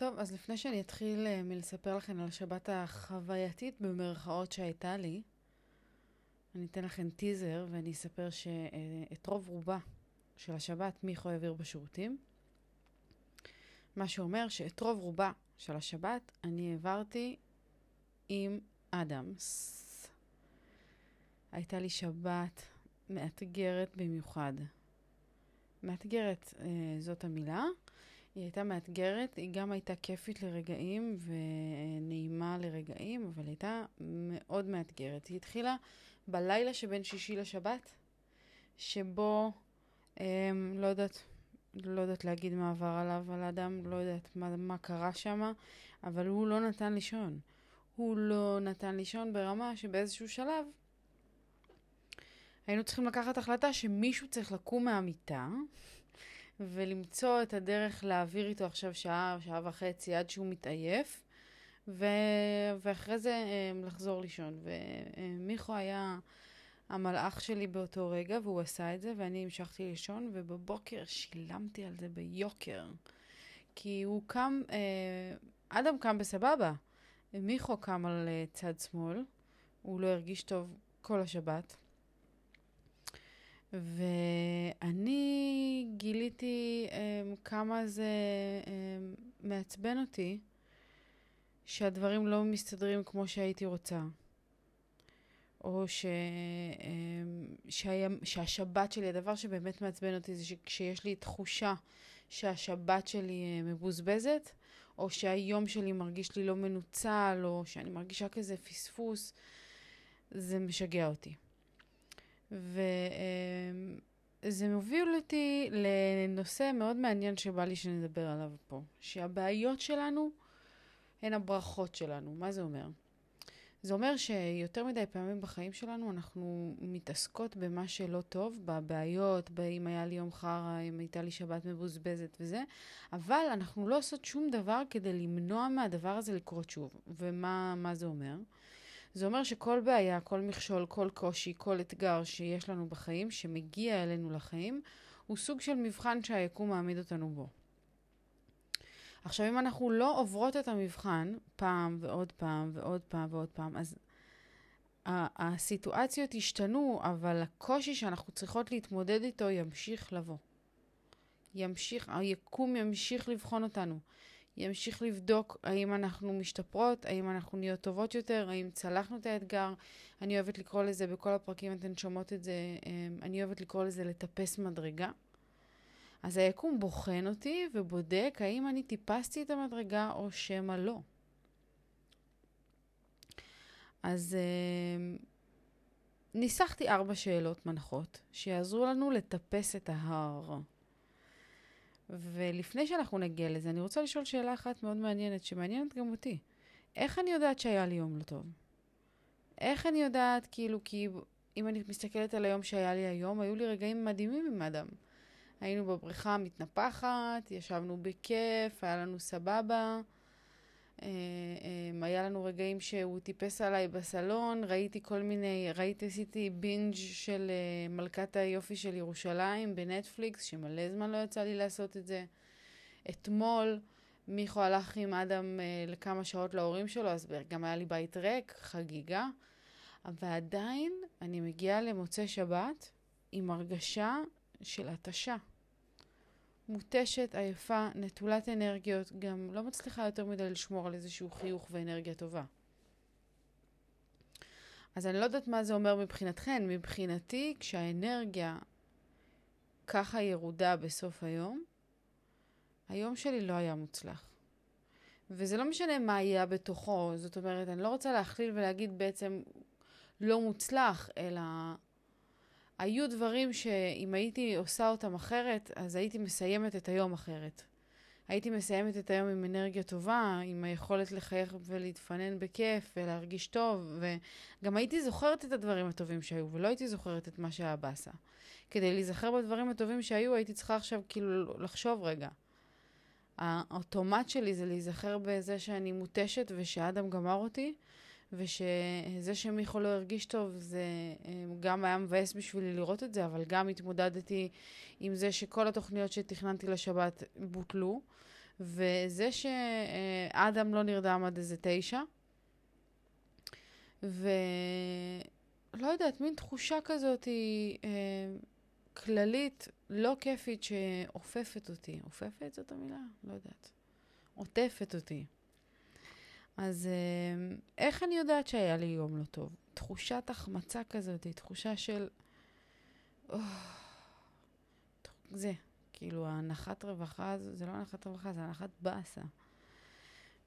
טוב, אז לפני שאני אתחיל uh, מלספר לכם על השבת החווייתית במרכאות שהייתה לי, אני אתן לכם טיזר ואני אספר שאת רוב רובה של השבת מיכו העביר בשירותים. מה שאומר שאת רוב רובה של השבת אני העברתי עם אדמס. הייתה לי שבת מאתגרת במיוחד. מאתגרת, אה, זאת המילה. היא הייתה מאתגרת, היא גם הייתה כיפית לרגעים ונעימה לרגעים, אבל היא הייתה מאוד מאתגרת. היא התחילה בלילה שבין שישי לשבת, שבו, אה, לא יודעת, לא יודעת להגיד מה עבר עליו, על האדם, לא יודעת מה, מה קרה שם, אבל הוא לא נתן לישון. הוא לא נתן לישון ברמה שבאיזשהו שלב היינו צריכים לקחת החלטה שמישהו צריך לקום מהמיטה ולמצוא את הדרך להעביר איתו עכשיו שעה, שעה וחצי עד שהוא מתעייף, ו... ואחרי זה אה, לחזור לישון. ומיכו היה המלאך שלי באותו רגע, והוא עשה את זה, ואני המשכתי לישון, ובבוקר שילמתי על זה ביוקר. כי הוא קם, אה, אדם קם בסבבה, מיכו קם על אה, צד שמאל, הוא לא הרגיש טוב כל השבת. ואני גיליתי um, כמה זה um, מעצבן אותי שהדברים לא מסתדרים כמו שהייתי רוצה. או ש, um, שהיה, שהשבת שלי, הדבר שבאמת מעצבן אותי זה שכשיש לי תחושה שהשבת שלי uh, מבוזבזת, או שהיום שלי מרגיש לי לא מנוצל, או שאני מרגישה כזה פספוס, זה משגע אותי. וזה מוביל אותי לנושא מאוד מעניין שבא לי שנדבר עליו פה, שהבעיות שלנו הן הברכות שלנו. מה זה אומר? זה אומר שיותר מדי פעמים בחיים שלנו אנחנו מתעסקות במה שלא טוב, בבעיות, באם היה לי יום חרא, אם הייתה לי שבת מבוזבזת וזה, אבל אנחנו לא עושות שום דבר כדי למנוע מהדבר הזה לקרות שוב. ומה זה אומר? זה אומר שכל בעיה, כל מכשול, כל קושי, כל אתגר שיש לנו בחיים, שמגיע אלינו לחיים, הוא סוג של מבחן שהיקום מעמיד אותנו בו. עכשיו, אם אנחנו לא עוברות את המבחן פעם ועוד פעם ועוד פעם ועוד פעם, אז הסיטואציות ישתנו, אבל הקושי שאנחנו צריכות להתמודד איתו ימשיך לבוא. ימשיך, היקום ימשיך לבחון אותנו. ימשיך לבדוק האם אנחנו משתפרות, האם אנחנו נהיות טובות יותר, האם צלחנו את האתגר. אני אוהבת לקרוא לזה, בכל הפרקים אתן שומעות את זה, אמ, אני אוהבת לקרוא לזה לטפס מדרגה. אז היקום בוחן אותי ובודק האם אני טיפסתי את המדרגה או שמא לא. אז uh, ניסחתי ארבע שאלות מנחות שיעזרו לנו לטפס את ההר. ולפני שאנחנו נגיע לזה, אני רוצה לשאול שאלה אחת מאוד מעניינת, שמעניינת גם אותי. איך אני יודעת שהיה לי יום לא טוב? איך אני יודעת, כאילו, כי אם אני מסתכלת על היום שהיה לי היום, היו לי רגעים מדהימים עם אדם. היינו בבריכה מתנפחת, ישבנו בכיף, היה לנו סבבה. אה, אה, היה לנו רגעים שהוא טיפס עליי בסלון, ראיתי כל מיני, ראיתי, עשיתי בינג' של אה, מלכת היופי של ירושלים בנטפליקס, שמלא זמן לא יצא לי לעשות את זה. אתמול מיכו הלך עם אדם לכמה שעות להורים שלו, אז גם היה לי בית ריק, חגיגה. ועדיין אני מגיעה למוצאי שבת עם הרגשה של התשה. מותשת, עייפה, נטולת אנרגיות, גם לא מצליחה יותר מדי לשמור על איזשהו חיוך ואנרגיה טובה. אז אני לא יודעת מה זה אומר מבחינתכן. מבחינתי, כשהאנרגיה ככה ירודה בסוף היום, היום שלי לא היה מוצלח. וזה לא משנה מה היה בתוכו, זאת אומרת, אני לא רוצה להכליל ולהגיד בעצם לא מוצלח, אלא היו דברים שאם הייתי עושה אותם אחרת, אז הייתי מסיימת את היום אחרת. הייתי מסיימת את היום עם אנרגיה טובה, עם היכולת לחייך ולהתפנן בכיף ולהרגיש טוב, וגם הייתי זוכרת את הדברים הטובים שהיו, ולא הייתי זוכרת את מה שהיה באסה. כדי להיזכר בדברים הטובים שהיו, הייתי צריכה עכשיו כאילו לחשוב רגע. האוטומט שלי זה להיזכר בזה שאני מותשת ושאדם גמר אותי, ושזה שמיכו לא הרגיש טוב, זה אה, גם היה מבאס בשבילי לראות את זה, אבל גם התמודדתי עם זה שכל התוכניות שתכננתי לשבת בוטלו, וזה שאדם לא נרדם עד איזה תשע, ולא יודעת, מין תחושה כזאת היא אה, כללית, לא כיפית, שאופפת אותי. אופפת זאת המילה? לא יודעת. עוטפת אותי. אז אה, איך אני יודעת שהיה לי יום לא טוב? תחושת החמצה כזאת, תחושה של... זה, כאילו, ההנחת רווחה, זה לא הנחת רווחה, זה הנחת באסה.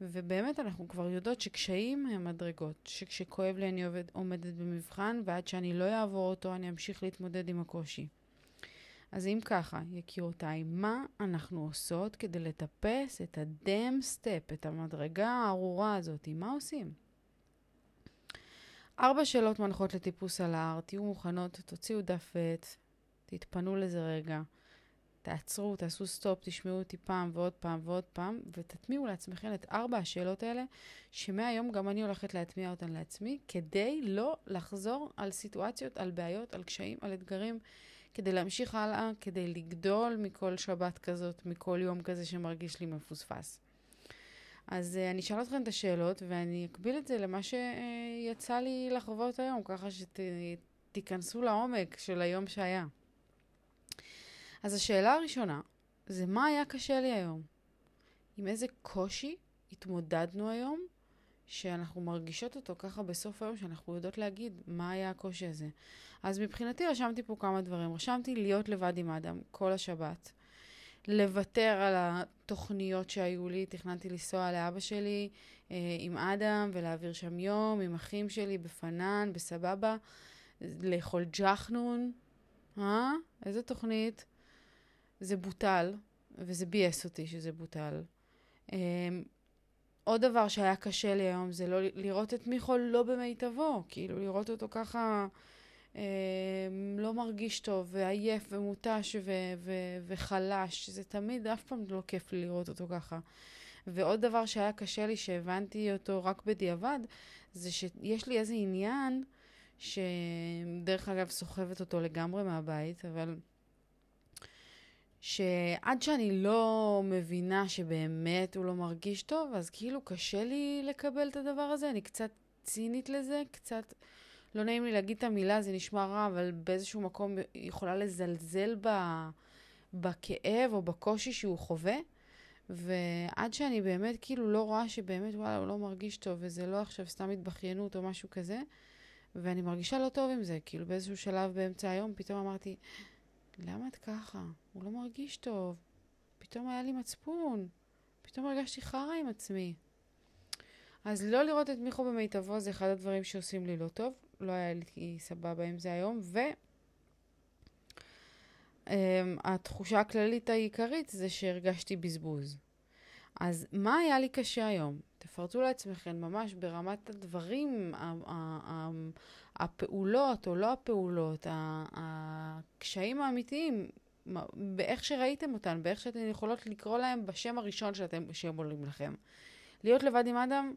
ובאמת אנחנו כבר יודעות שקשיים הם מדרגות, שכשכואב לי אני עובד, עומדת במבחן, ועד שאני לא אעבור אותו אני אמשיך להתמודד עם הקושי. אז אם ככה, יקירותיי, מה אנחנו עושות כדי לטפס את הדאם סטפ, את המדרגה הארורה הזאת? מה עושים? ארבע שאלות מנחות לטיפוס על ההר, תהיו מוכנות, תוציאו דף ועט, תתפנו לזה רגע, תעצרו, תעשו סטופ, תשמעו אותי פעם ועוד פעם ועוד פעם, ותטמיעו לעצמכם את ארבע השאלות האלה, שמהיום גם אני הולכת להטמיע אותן לעצמי, כדי לא לחזור על סיטואציות, על בעיות, על קשיים, על אתגרים, כדי להמשיך הלאה, כדי לגדול מכל שבת כזאת, מכל יום כזה שמרגיש לי מפוספס. אז uh, אני אשאל אתכם את השאלות, ואני אקביל את זה למה שיצא לי לחוות היום, ככה שתיכנסו שת, לעומק של היום שהיה. אז השאלה הראשונה, זה מה היה קשה לי היום? עם איזה קושי התמודדנו היום, שאנחנו מרגישות אותו ככה בסוף היום, שאנחנו יודעות להגיד מה היה הקושי הזה. אז מבחינתי רשמתי פה כמה דברים. רשמתי להיות לבד עם אדם כל השבת. לוותר על התוכניות שהיו לי, תכננתי לנסוע לאבא שלי אה, עם אדם ולהעביר שם יום, עם אחים שלי בפנן, בסבבה, לאכול ג'חנון. אה? איזה תוכנית? זה בוטל, וזה ביאס אותי שזה בוטל. אה, עוד דבר שהיה קשה לי היום זה לא לראות את מיכו לא במיטבו, כאילו לראות אותו ככה אה, לא מרגיש טוב ועייף ומותש ו- ו- וחלש, זה תמיד, אף פעם לא כיף לי לראות אותו ככה. ועוד דבר שהיה קשה לי, שהבנתי אותו רק בדיעבד, זה שיש לי איזה עניין, שדרך אגב סוחבת אותו לגמרי מהבית, אבל שעד שאני לא מבינה שבאמת הוא לא מרגיש טוב, אז כאילו קשה לי לקבל את הדבר הזה. אני קצת צינית לזה, קצת... לא נעים לי להגיד את המילה, זה נשמע רע, אבל באיזשהו מקום היא יכולה לזלזל ב... בכאב או בקושי שהוא חווה. ועד שאני באמת כאילו לא רואה שבאמת וואלה הוא לא מרגיש טוב וזה לא עכשיו סתם התבכיינות או משהו כזה ואני מרגישה לא טוב עם זה, כאילו באיזשהו שלב באמצע היום פתאום אמרתי למה את ככה? הוא לא מרגיש טוב. פתאום היה לי מצפון. פתאום הרגשתי חרא עם עצמי. אז לא לראות את מיכו במיטבו זה אחד הדברים שעושים לי לא טוב. לא היה לי סבבה עם זה היום. ו... Um, התחושה הכללית העיקרית זה שהרגשתי בזבוז. אז מה היה לי קשה היום? תפרטו לעצמכם ממש ברמת הדברים, הפעולות או לא הפעולות, הקשיים האמיתיים, באיך שראיתם אותן, באיך שאתן יכולות לקרוא להם בשם הראשון שאתם, שהם עולים לכם. להיות לבד עם אדם,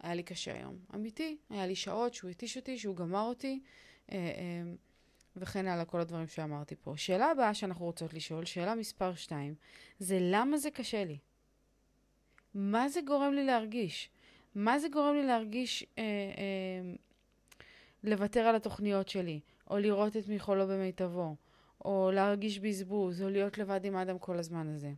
היה לי קשה היום. אמיתי, היה לי שעות שהוא התיש אותי, שהוא גמר אותי, אה, אה, וכן הלאה, כל הדברים שאמרתי פה. שאלה הבאה שאנחנו רוצות לשאול, שאלה מספר 2, זה למה זה קשה לי? מה זה גורם לי להרגיש? מה זה גורם לי להרגיש אה, אה, לוותר על התוכניות שלי, או לראות את מיכולו במיטבו, או להרגיש בזבוז, או להיות לבד עם אדם כל הזמן הזה.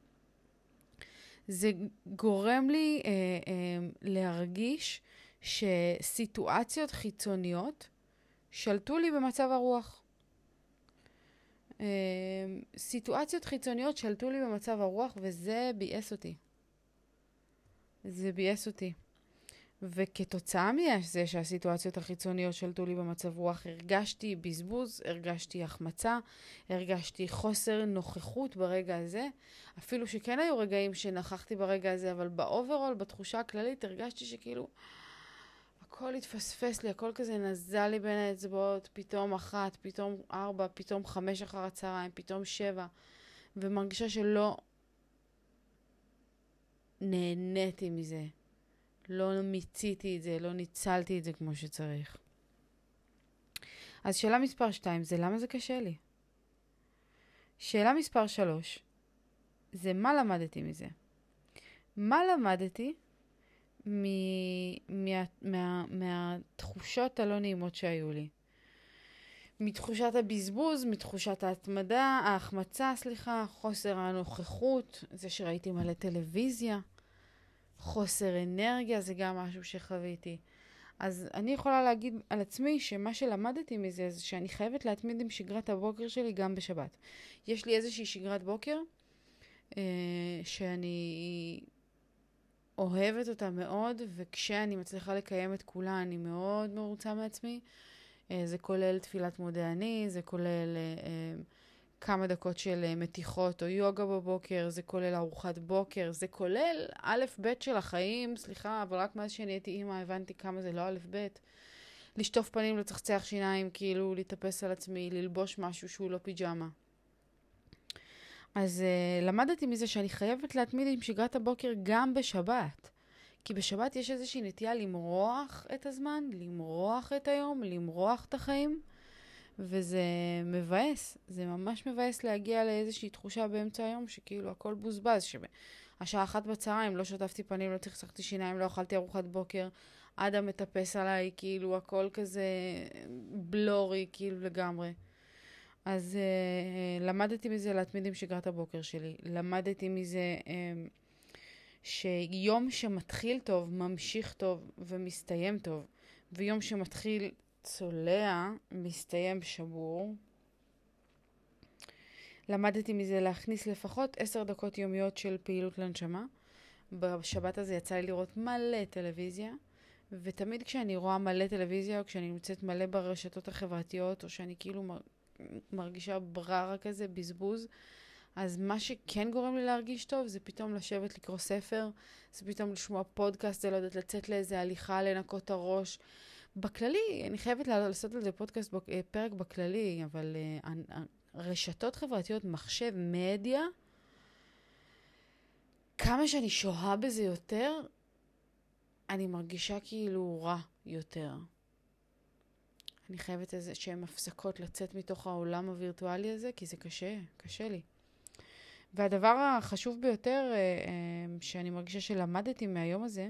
זה גורם לי אה, אה, להרגיש שסיטואציות חיצוניות שלטו לי במצב הרוח. אה, סיטואציות חיצוניות שלטו לי במצב הרוח, וזה ביאס אותי. זה ביאס אותי. וכתוצאה מזה שהסיטואציות החיצוניות שלטו לי במצב רוח, הרגשתי בזבוז, הרגשתי החמצה, הרגשתי חוסר נוכחות ברגע הזה. אפילו שכן היו רגעים שנכחתי ברגע הזה, אבל ב overall, בתחושה הכללית, הרגשתי שכאילו הכל התפספס לי, הכל כזה נזל לי בין האצבעות, פתאום אחת, פתאום ארבע, פתאום חמש אחר הצהריים, פתאום שבע, ומרגישה שלא נהניתי מזה. לא מיציתי את זה, לא ניצלתי את זה כמו שצריך. אז שאלה מספר 2 זה למה זה קשה לי? שאלה מספר 3 זה מה למדתי מזה? מה למדתי מהתחושות הלא נעימות שהיו לי? מתחושת הבזבוז, מתחושת ההתמדה, ההחמצה, סליחה, חוסר הנוכחות, זה שראיתי מלא טלוויזיה, חוסר אנרגיה, זה גם משהו שחוויתי. אז אני יכולה להגיד על עצמי שמה שלמדתי מזה זה שאני חייבת להתמיד עם שגרת הבוקר שלי גם בשבת. יש לי איזושהי שגרת בוקר אה, שאני אוהבת אותה מאוד, וכשאני מצליחה לקיים את כולה אני מאוד מרוצה מעצמי. אה, זה כולל תפילת מודה אני, זה כולל אה, אה, כמה דקות של אה, מתיחות או יוגה בבוקר, זה כולל ארוחת בוקר, זה כולל א' ב' של החיים, סליחה, אבל רק מאז שאני הייתי אימא הבנתי כמה זה לא א' ב'. לשטוף פנים, לצחצח שיניים, כאילו להתאפס על עצמי, ללבוש משהו שהוא לא פיג'מה. אז uh, למדתי מזה שאני חייבת להתמיד עם שגרת הבוקר גם בשבת. כי בשבת יש איזושהי נטייה למרוח את הזמן, למרוח את היום, למרוח את החיים. וזה מבאס, זה ממש מבאס להגיע לאיזושהי תחושה באמצע היום שכאילו הכל בוזבז, שהשעה אחת בצהריים לא שטפתי פנים, לא צחצחתי שיניים, לא אכלתי ארוחת בוקר, אדם מטפס עליי, כאילו הכל כזה בלורי, כאילו לגמרי. אז uh, למדתי מזה להתמיד עם שגרת הבוקר שלי. למדתי מזה um, שיום שמתחיל טוב, ממשיך טוב ומסתיים טוב, ויום שמתחיל צולע, מסתיים שבור. למדתי מזה להכניס לפחות עשר דקות יומיות של פעילות לנשמה. בשבת הזה יצא לי לראות מלא טלוויזיה, ותמיד כשאני רואה מלא טלוויזיה, או כשאני נמצאת מלא ברשתות החברתיות, או שאני כאילו מרגישה בררה כזה, בזבוז, אז מה שכן גורם לי להרגיש טוב זה פתאום לשבת לקרוא ספר, זה פתאום לשמוע פודקאסט, זה לא יודעת, לצאת לאיזה הליכה, לנקות את הראש. בכללי, אני חייבת לעשות על זה פודקאסט, אה, פרק בכללי, אבל uh, רשתות חברתיות, מחשב, מדיה, כמה שאני שוהה בזה יותר, אני מרגישה כאילו רע יותר. אני חייבת איזה שהן הפסקות לצאת מתוך העולם הווירטואלי הזה, כי זה קשה, קשה לי. והדבר החשוב ביותר uh, שאני מרגישה שלמדתי מהיום הזה,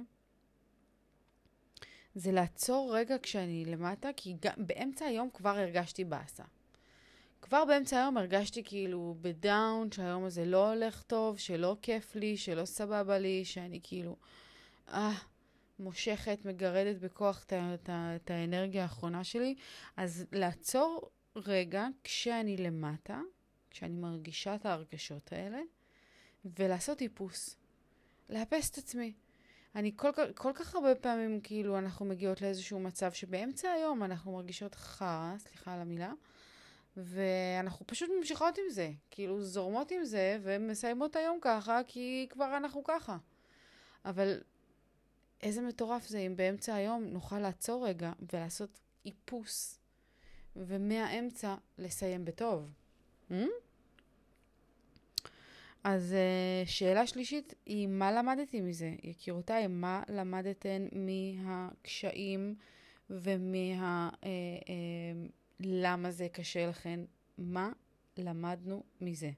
זה לעצור רגע כשאני למטה, כי גם, באמצע היום כבר הרגשתי באסה. כבר באמצע היום הרגשתי כאילו בדאון, שהיום הזה לא הולך טוב, שלא כיף לי, שלא סבבה לי, שאני כאילו, אה, מושכת, מגרדת בכוח את, האנרגיה האחרונה שלי. אז לעצור רגע כשאני למטה, כשאני מרגישה את ההרגשות האלה, ולעשות איפוס. לאפס את עצמי. אני כל, כל כך הרבה פעמים, כאילו, אנחנו מגיעות לאיזשהו מצב שבאמצע היום אנחנו מרגישות חרא, סליחה על המילה, ואנחנו פשוט ממשיכות עם זה. כאילו, זורמות עם זה ומסיימות היום ככה, כי כבר אנחנו ככה. אבל איזה מטורף זה אם באמצע היום נוכל לעצור רגע ולעשות איפוס, ומהאמצע לסיים בטוב. Hmm? אז uh, שאלה שלישית היא, מה למדתי מזה? יקירותיי, מה למדתן מהקשיים ומה... Uh, uh, למה זה קשה לכן? מה למדנו מזה?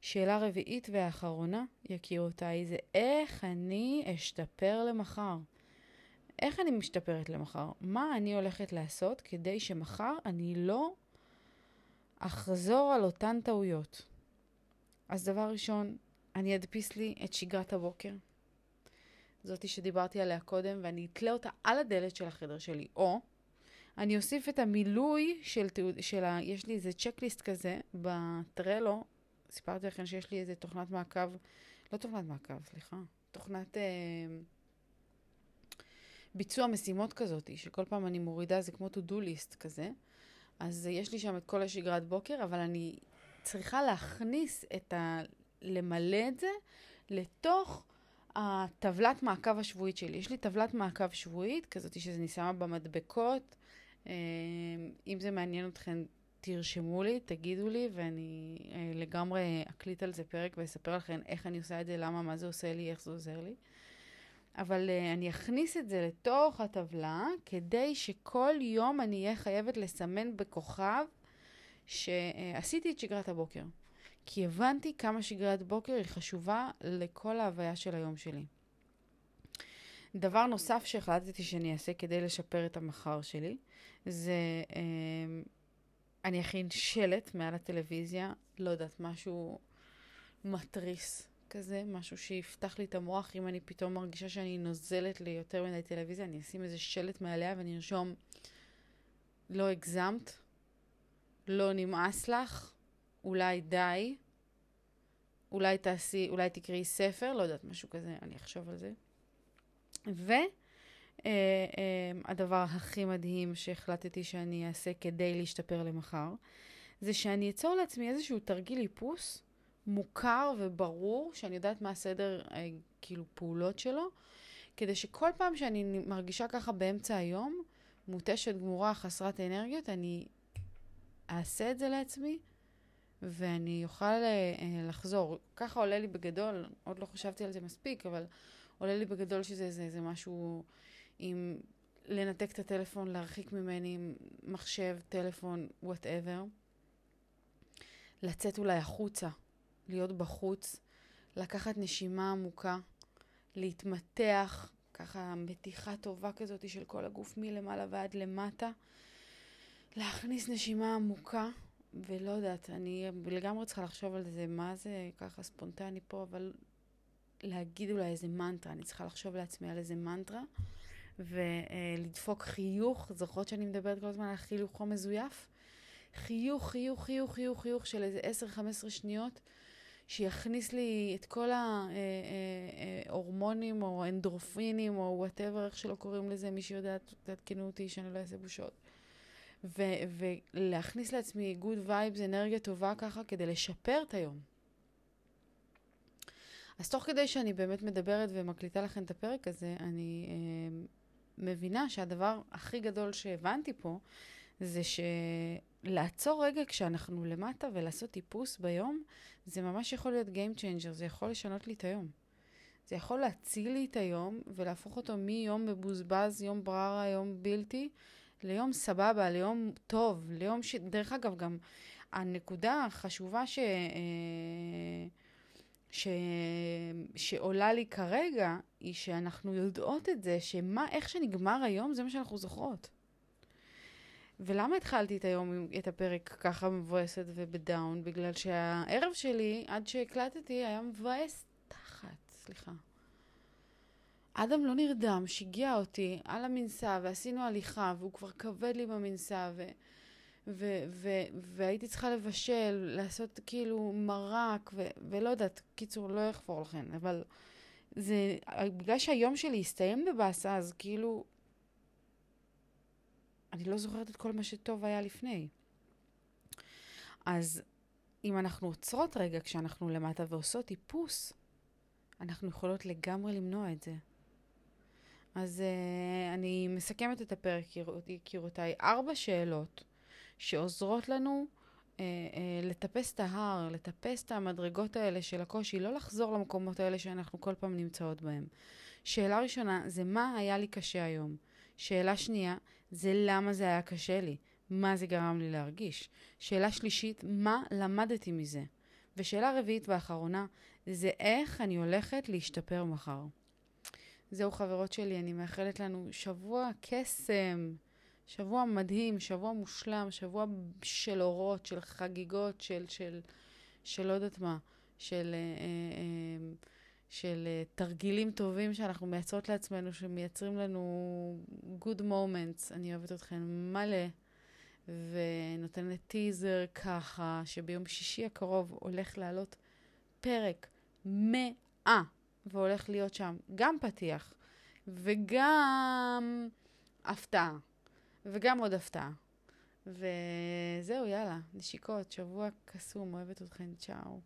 שאלה רביעית ואחרונה, יקירותיי, זה איך אני אשתפר למחר? איך אני משתפרת למחר? מה אני הולכת לעשות כדי שמחר אני לא אחזור על אותן טעויות? אז דבר ראשון, אני אדפיס לי את שגרת הבוקר. זאתי שדיברתי עליה קודם, ואני אתלה אותה על הדלת של החדר שלי. או, אני אוסיף את המילוי של, תיעוד, של ה... יש לי איזה צ'קליסט כזה בטרלו, סיפרתי לכם שיש לי איזה תוכנת מעקב, לא תוכנת מעקב, סליחה, תוכנת אה, ביצוע משימות כזאת, שכל פעם אני מורידה, זה כמו to do list כזה. אז יש לי שם את כל השגרת בוקר, אבל אני צריכה להכניס את ה... למלא את זה לתוך הטבלת מעקב השבועית שלי. יש לי טבלת מעקב שבועית, כזאת שאני שמה במדבקות. אה, אם זה מעניין אתכם, תרשמו לי, תגידו לי, ואני אה, לגמרי אקליט על זה פרק ואספר לכם איך אני עושה את זה, למה, מה זה עושה לי, איך זה עוזר לי. אבל אה, אני אכניס את זה לתוך הטבלה, כדי שכל יום אני אהיה חייבת לסמן בכוכב שעשיתי את שגרת הבוקר. כי הבנתי כמה שגרת בוקר היא חשובה לכל ההוויה של היום שלי. דבר נוסף שהחלטתי שאני אעשה כדי לשפר את המחר שלי, זה אה, אני אכין שלט מעל הטלוויזיה, לא יודעת, משהו מתריס כזה, משהו שיפתח לי את המוח. אם אני פתאום מרגישה שאני נוזלת לי יותר מדי טלוויזיה, אני אשים איזה שלט מעליה ואני ארשום, לא הגזמת, לא נמאס לך, אולי די, אולי תעשי, אולי תקראי ספר, לא יודעת, משהו כזה, אני אחשוב על זה. והדבר אה, אה, הכי מדהים שהחלטתי שאני אעשה כדי להשתפר למחר, זה שאני אצור לעצמי איזשהו תרגיל איפוס מוכר וברור, שאני יודעת מה הסדר, אה, כאילו, פעולות שלו, כדי שכל פעם שאני מרגישה ככה באמצע היום, מותשת, גמורה, חסרת אנרגיות, אני אעשה את זה לעצמי, ואני אוכל אה, לחזור. ככה עולה לי בגדול, עוד לא חשבתי על זה מספיק, אבל עולה לי בגדול שזה זה, זה משהו עם לנתק את הטלפון, להרחיק ממני מחשב, טלפון, וואטאבר. לצאת אולי החוצה, להיות בחוץ, לקחת נשימה עמוקה, להתמתח, ככה מתיחה טובה כזאת של כל הגוף מלמעלה ועד למטה. להכניס נשימה עמוקה, ולא יודעת, אני לגמרי צריכה לחשוב על זה, מה זה ככה ספונטני פה, אבל להגיד אולי איזה מנטרה, אני צריכה לחשוב לעצמי על איזה מנטרה, ולדפוק חיוך, זוכרות שאני מדברת כל הזמן על חיוך המזויף? חיוך, חיוך, חיוך, חיוך, חיוך של איזה 10-15 שניות, שיכניס לי את כל ההורמונים או אנדרופינים או whatever, איך שלא קוראים לזה, מי שיודעת, תעדכנו אותי שאני לא אעשה בושות. ו- ולהכניס לעצמי good vibes, אנרגיה טובה ככה, כדי לשפר את היום. אז תוך כדי שאני באמת מדברת ומקליטה לכם את הפרק הזה, אני אה, מבינה שהדבר הכי גדול שהבנתי פה, זה שלעצור רגע כשאנחנו למטה ולעשות טיפוס ביום, זה ממש יכול להיות Game Changer, זה יכול לשנות לי את היום. זה יכול להציל לי את היום ולהפוך אותו מיום מבוזבז, יום בררה, יום בלתי, ליום סבבה, ליום טוב, ליום ש... דרך אגב, גם הנקודה החשובה ש... אה, ש... שעולה לי כרגע, היא שאנחנו יודעות את זה, שמה, איך שנגמר היום, זה מה שאנחנו זוכרות. ולמה התחלתי את היום, את הפרק ככה מבואסת ובדאון? בגלל שהערב שלי, עד שהקלטתי, היה מבאס תחת, סליחה. אדם לא נרדם, שיגע אותי על המנסה, ועשינו הליכה, והוא כבר כבד לי במנסה, ו... ו- ו- והייתי צריכה לבשל, לעשות כאילו מרק, ו- ולא יודעת, קיצור, לא אחפור לכם, אבל זה, בגלל שהיום שלי הסתיים בבאסה, אז כאילו, אני לא זוכרת את כל מה שטוב היה לפני. אז אם אנחנו עוצרות רגע כשאנחנו למטה ועושות טיפוס, אנחנו יכולות לגמרי למנוע את זה. אז uh, אני מסכמת את הפרק, יקירותיי. ארבע שאלות שעוזרות לנו אה, אה, לטפס את ההר, לטפס את המדרגות האלה של הקושי, לא לחזור למקומות האלה שאנחנו כל פעם נמצאות בהם. שאלה ראשונה זה מה היה לי קשה היום. שאלה שנייה זה למה זה היה קשה לי, מה זה גרם לי להרגיש. שאלה שלישית, מה למדתי מזה. ושאלה רביעית ואחרונה, זה איך אני הולכת להשתפר מחר. זהו חברות שלי, אני מאחלת לנו שבוע קסם. שבוע מדהים, שבוע מושלם, שבוע של אורות, של חגיגות, של, של, של לא יודעת מה, של, אה, אה, של אה, תרגילים טובים שאנחנו מייצרות לעצמנו, שמייצרים לנו good moments. אני אוהבת אתכם מלא, ונותנת טיזר ככה, שביום שישי הקרוב הולך לעלות פרק מאה, והולך להיות שם גם פתיח וגם הפתעה. וגם עוד הפתעה. וזהו, יאללה, נשיקות, שבוע קסום, אוהבת אתכן, צ'או.